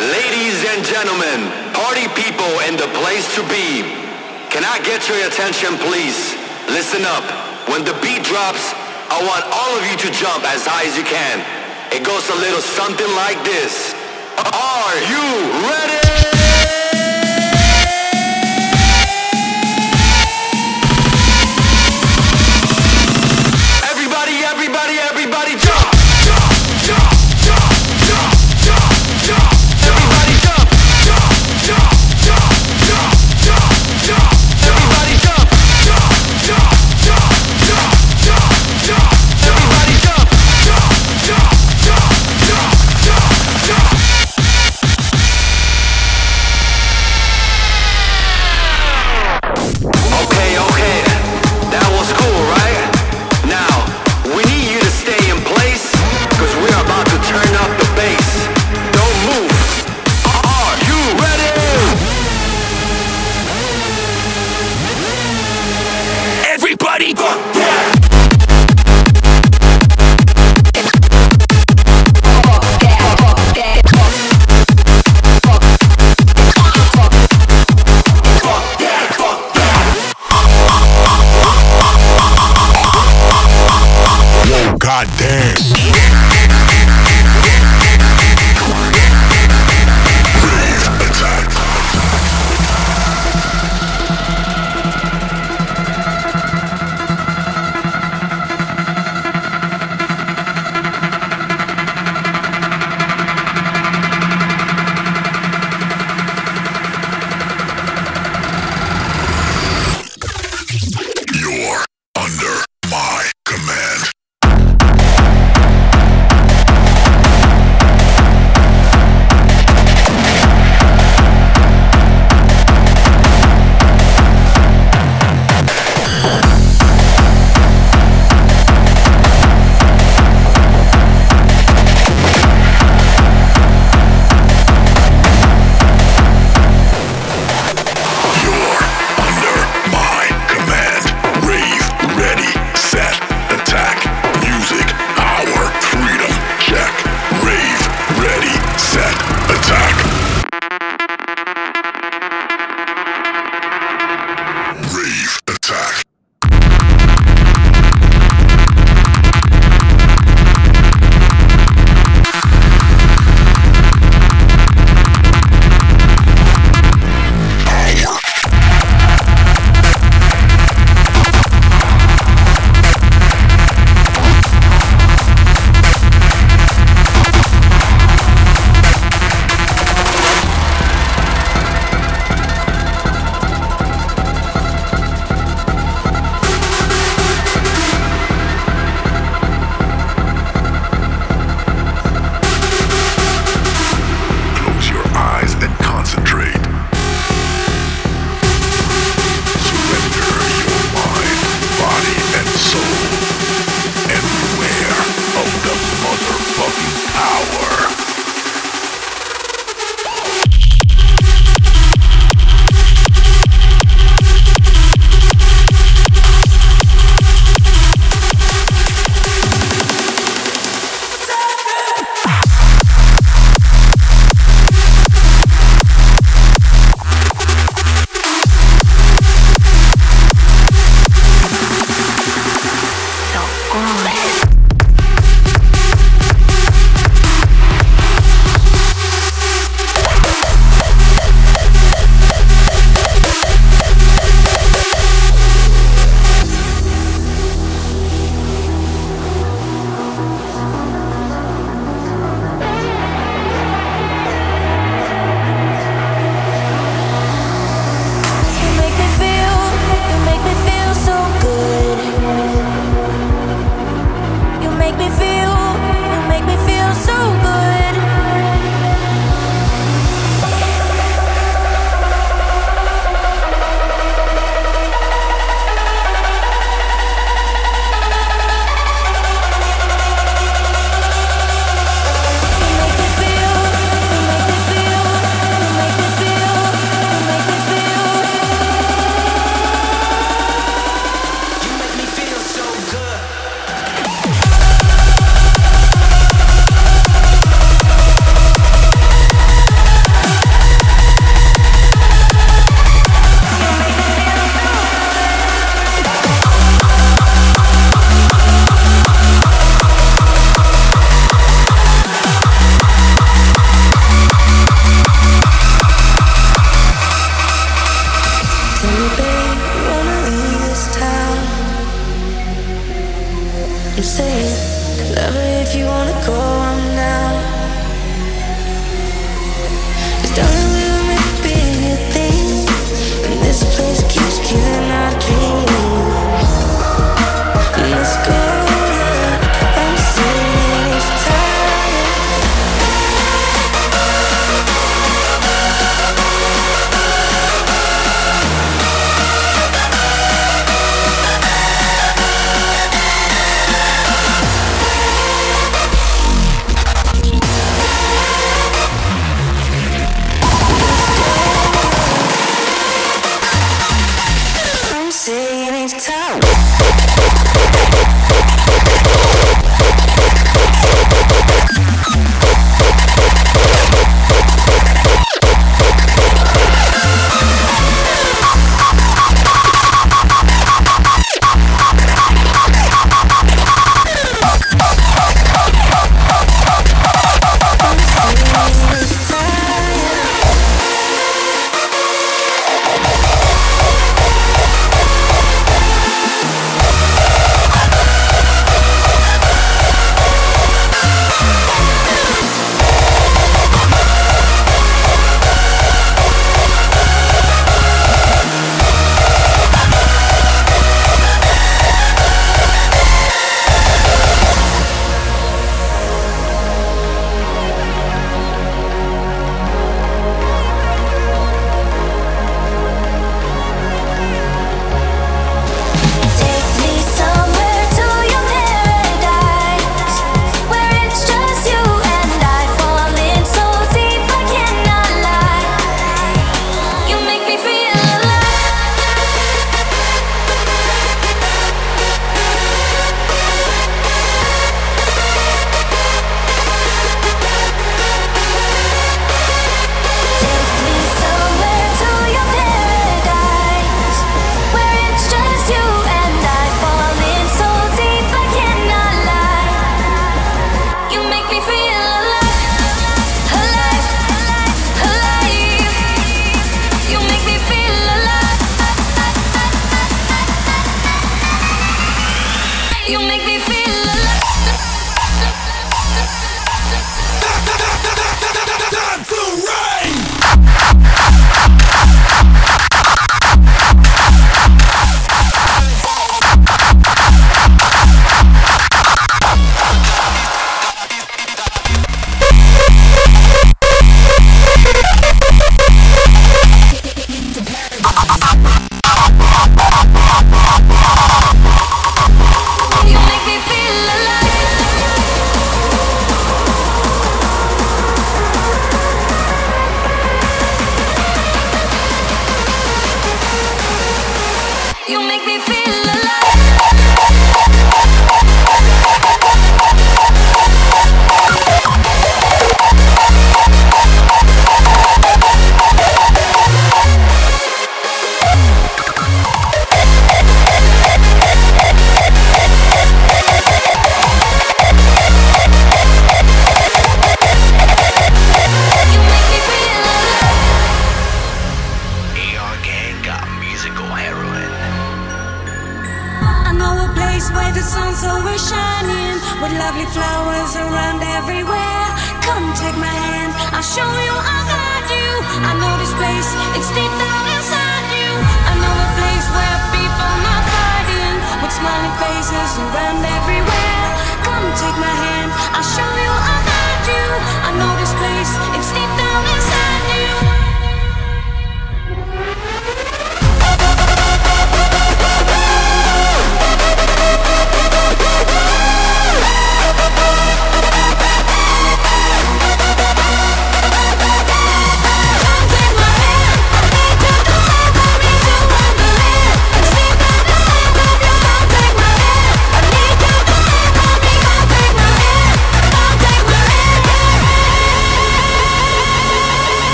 Ladies and gentlemen, party people and the place to be. Can I get your attention, please? Listen up. When the beat drops, I want all of you to jump as high as you can. It goes a little something like this. Are you ready?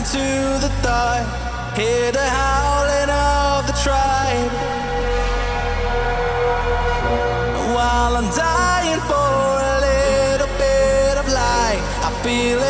Into the dark, hear the howling of the tribe. While I'm dying for a little bit of light, I feel it.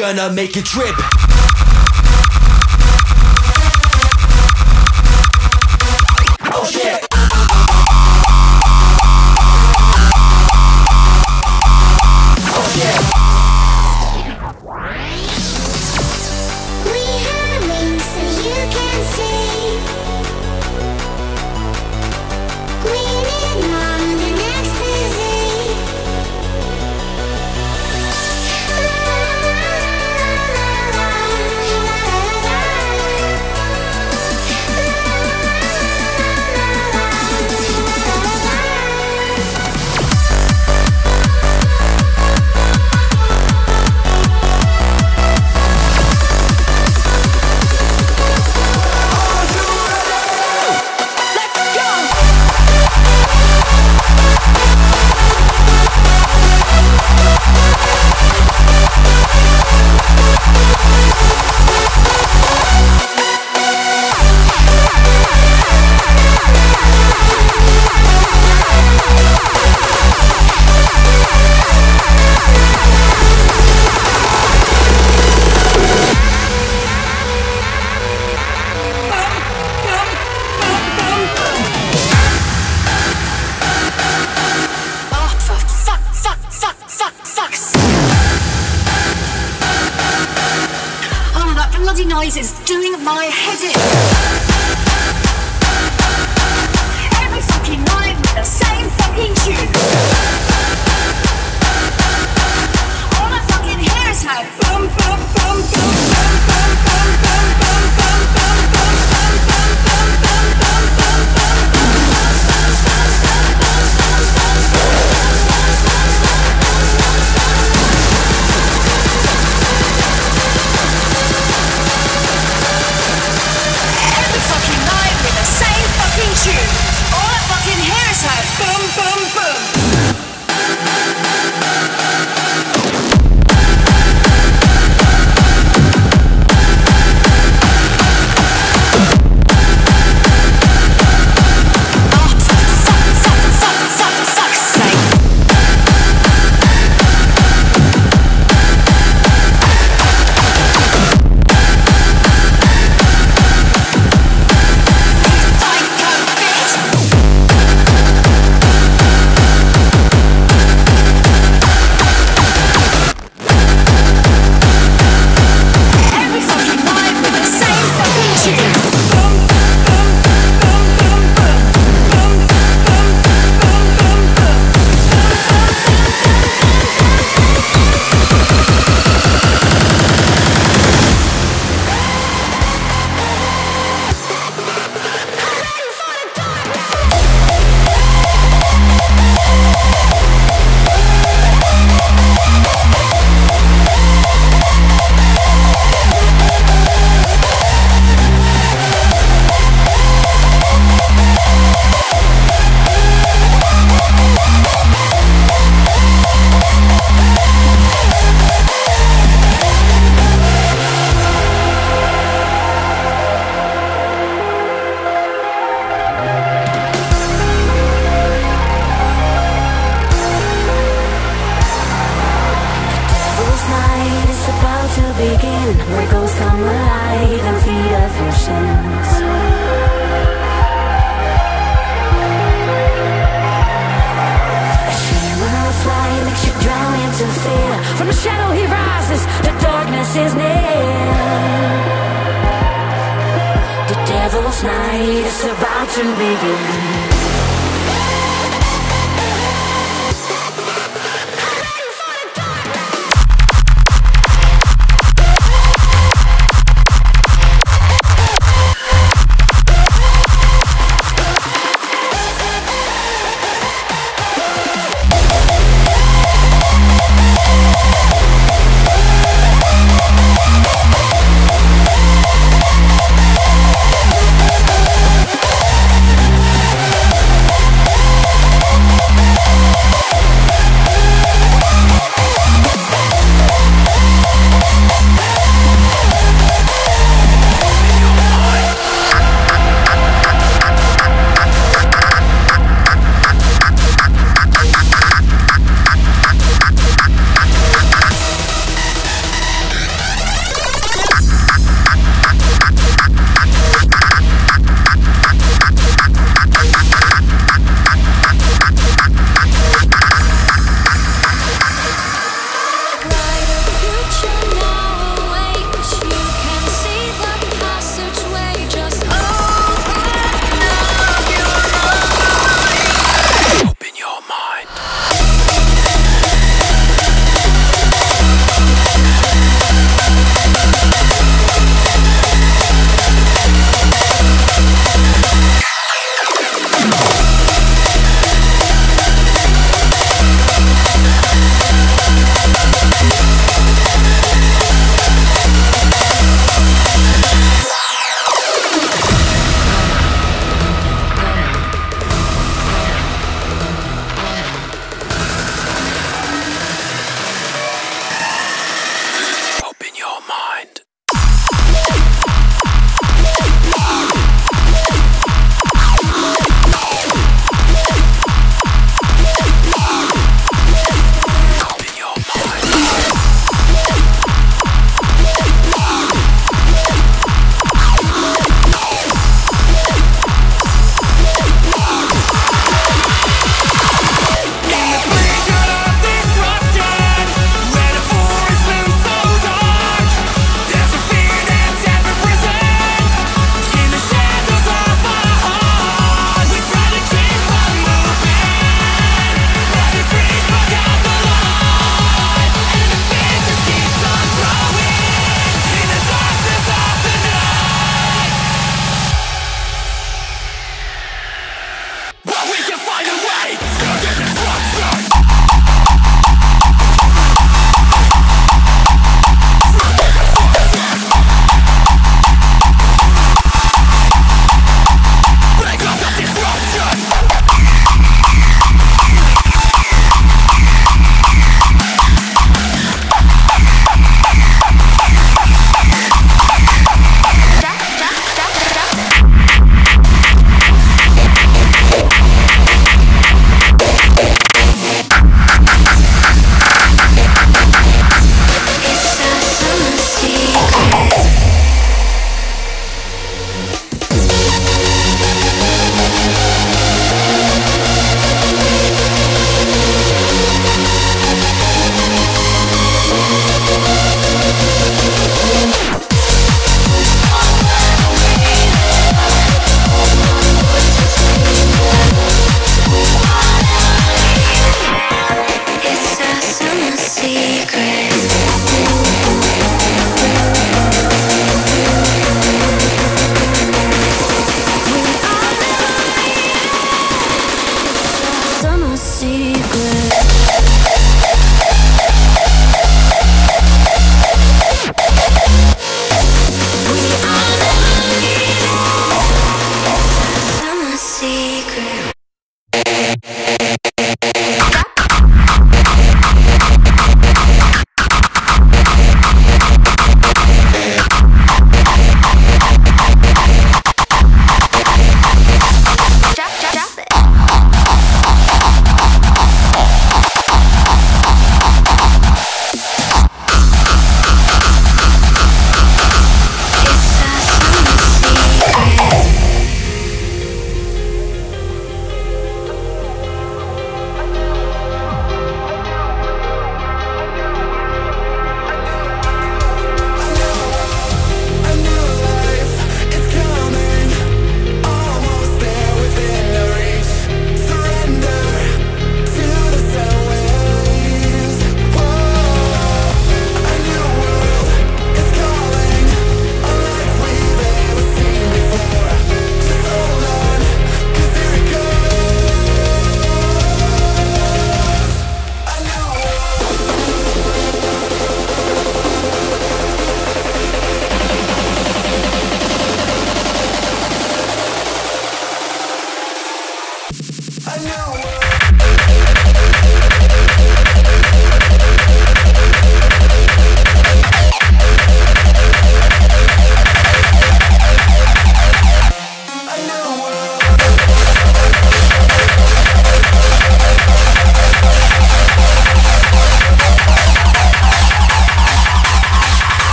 gonna make you trip. noise is doing my head in.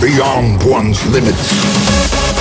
beyond one's limits.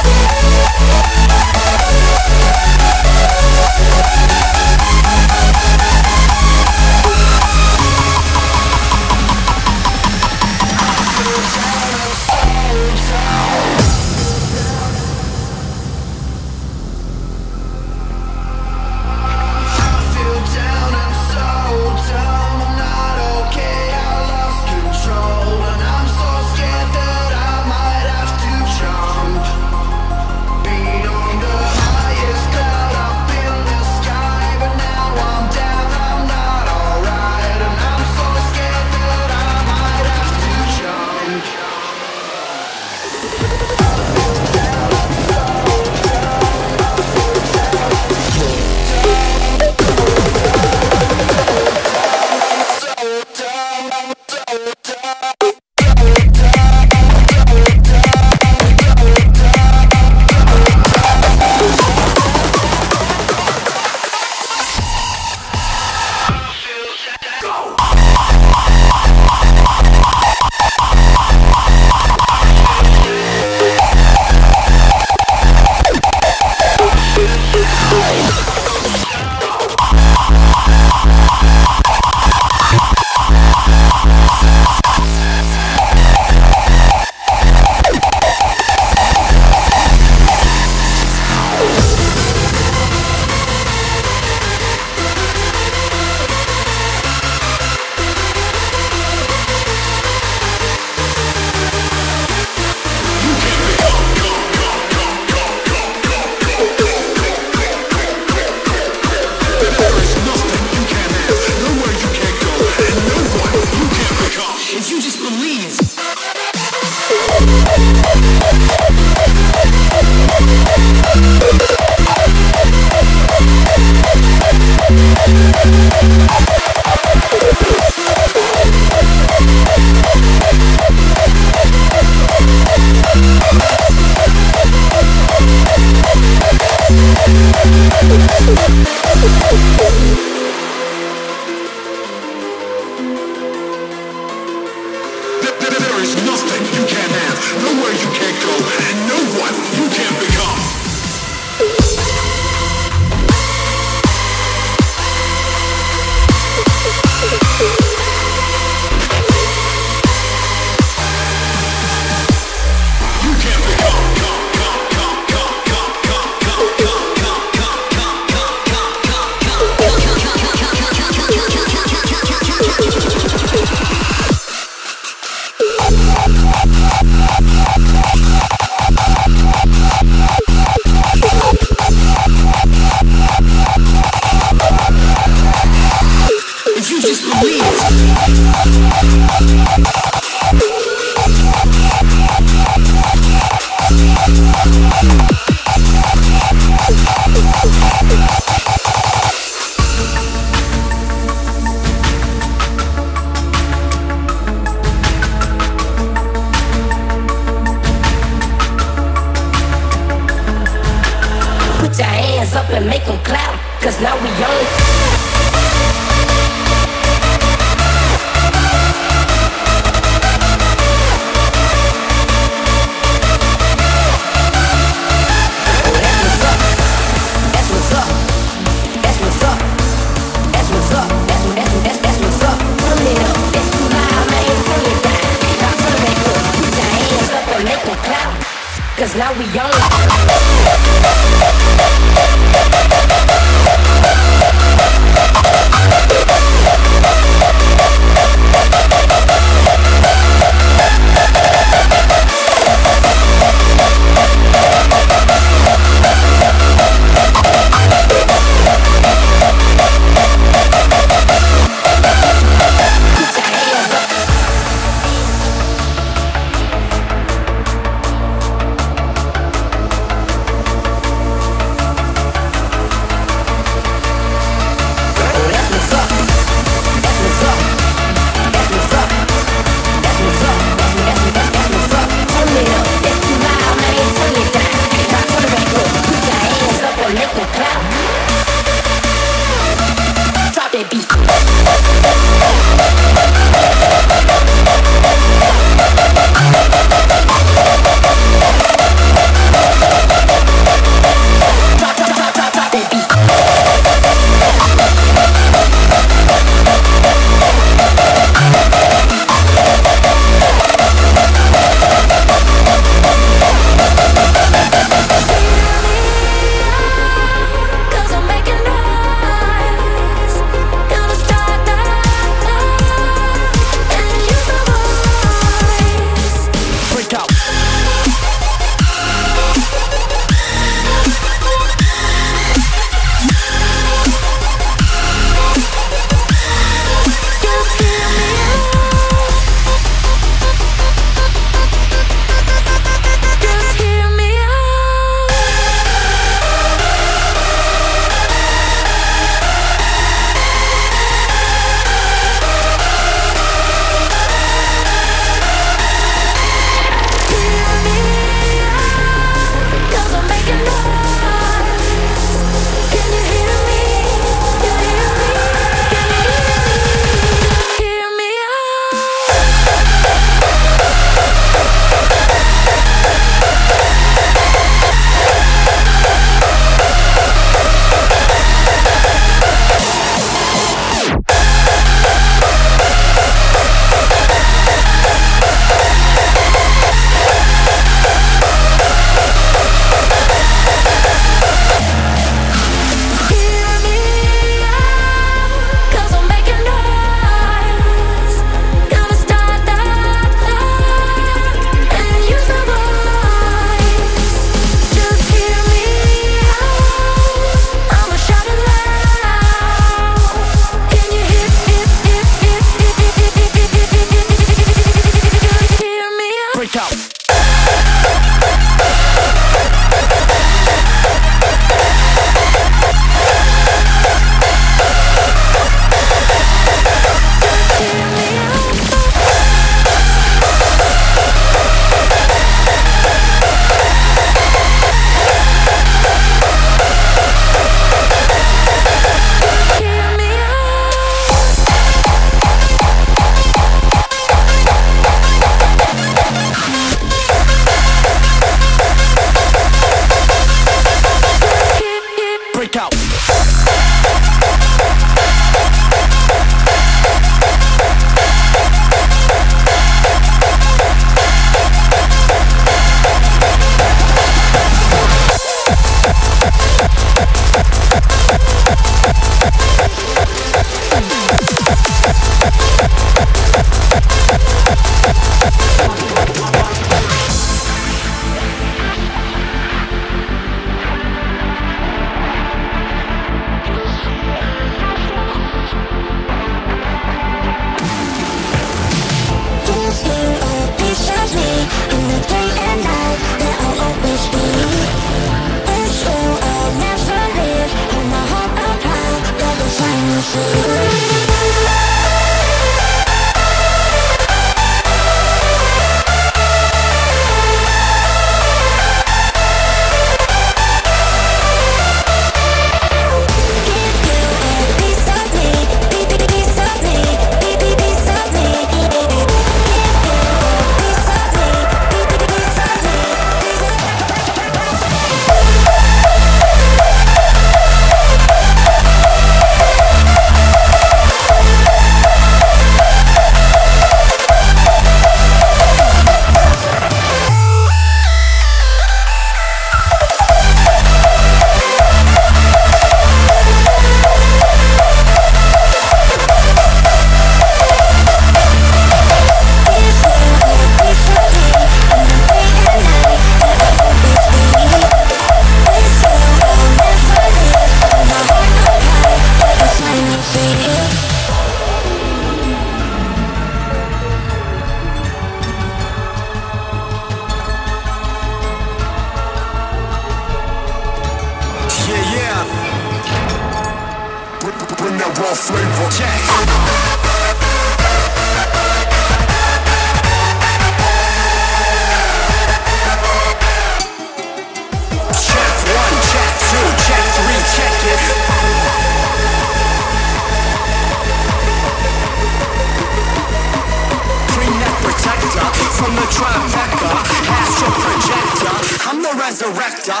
resurrector.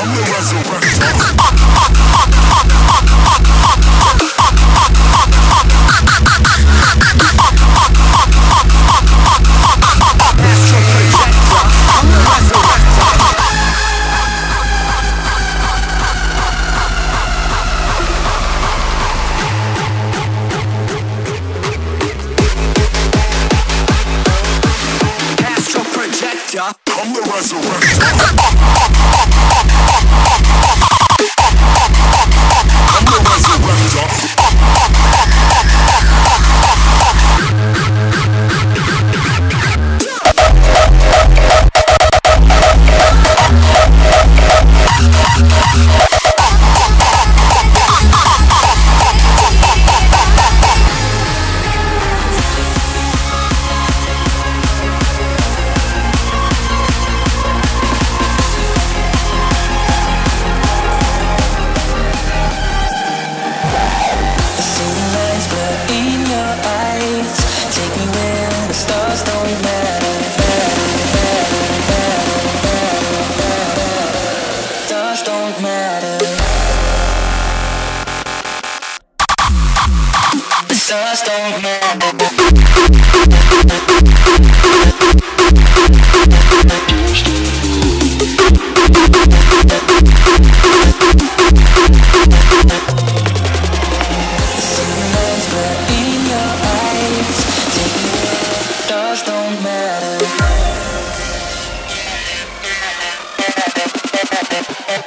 I'm the resurrector. So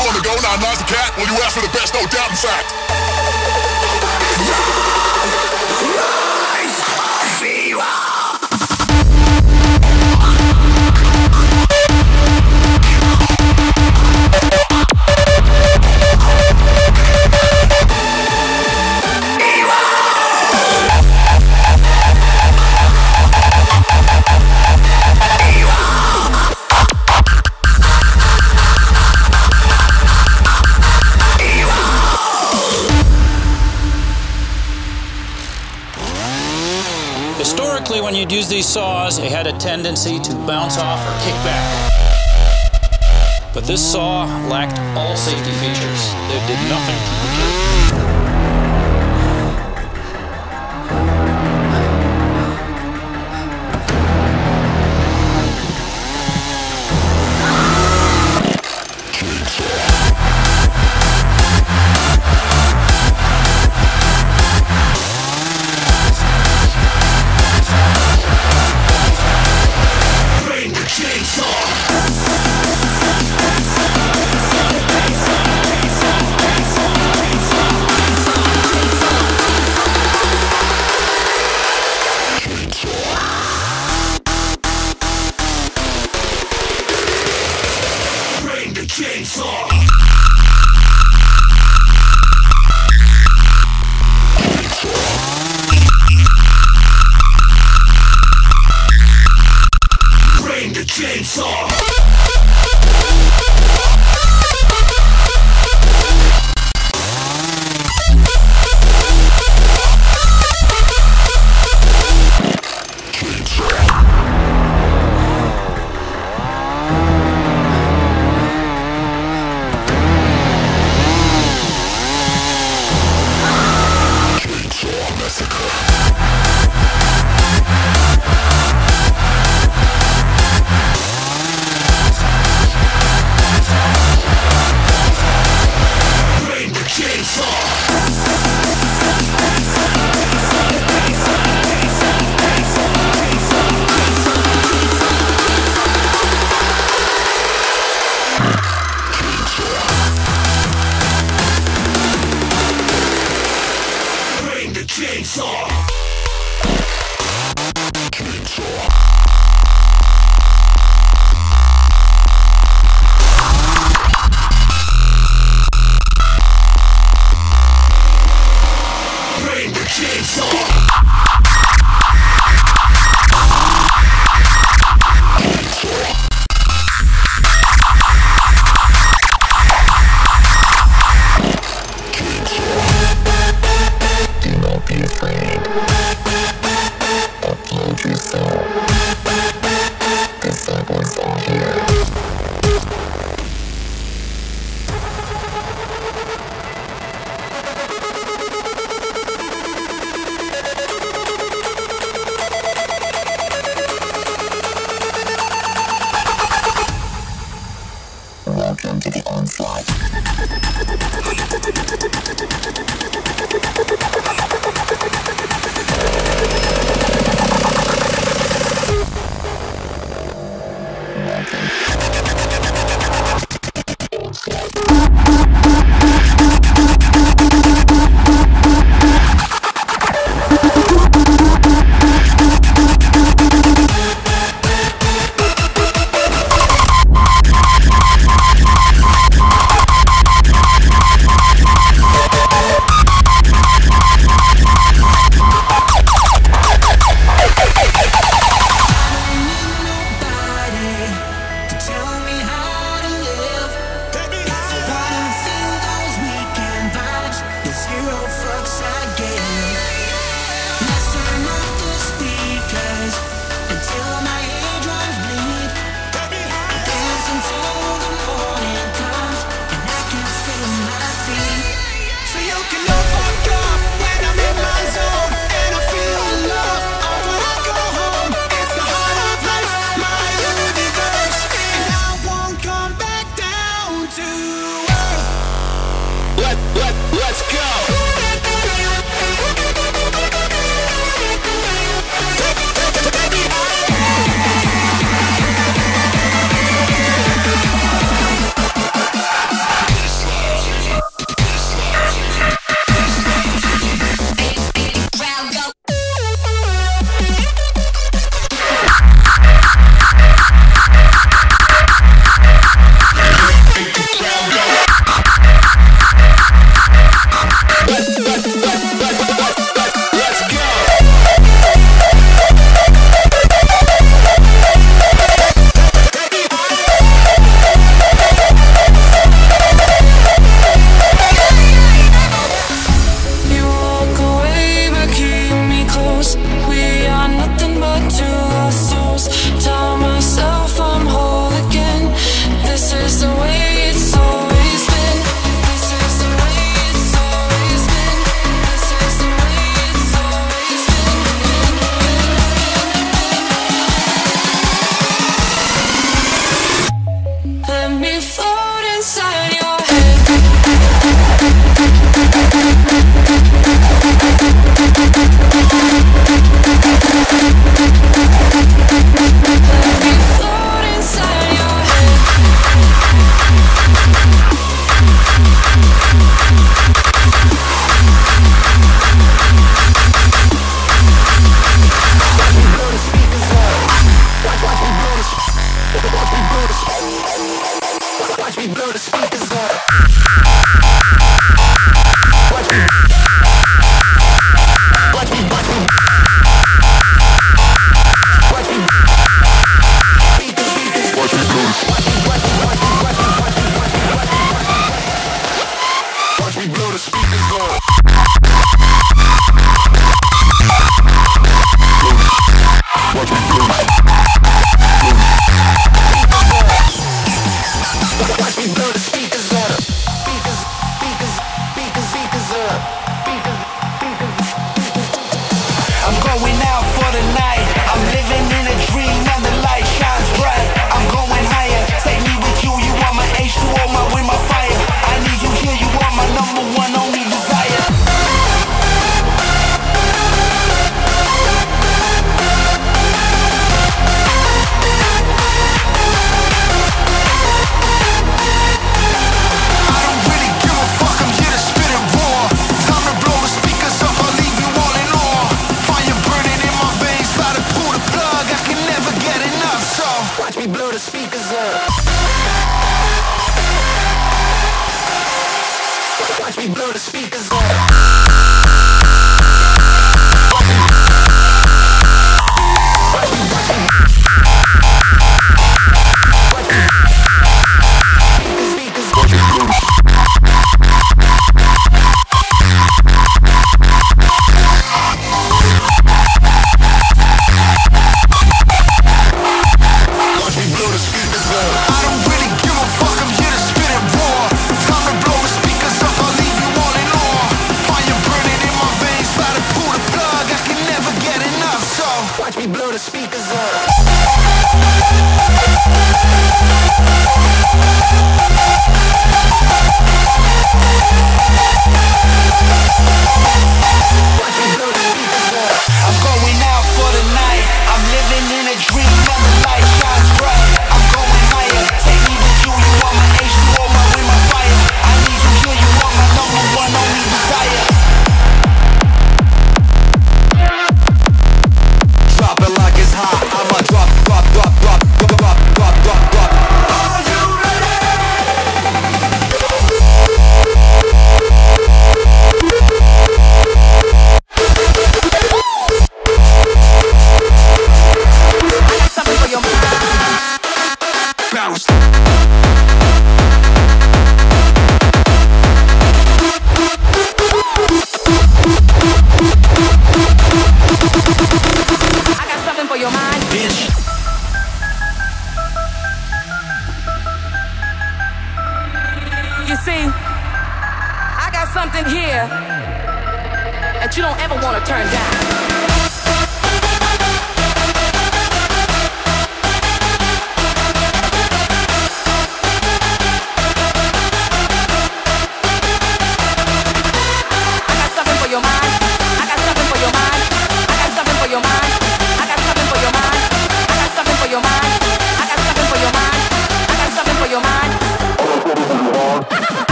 on the go, now nice the cat. Well, you ask for the best, no doubt, in fact. Saws, it had a tendency to bounce off or kick back. But this saw lacked all safety features. It did nothing to protect.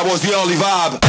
Style was the only vibe.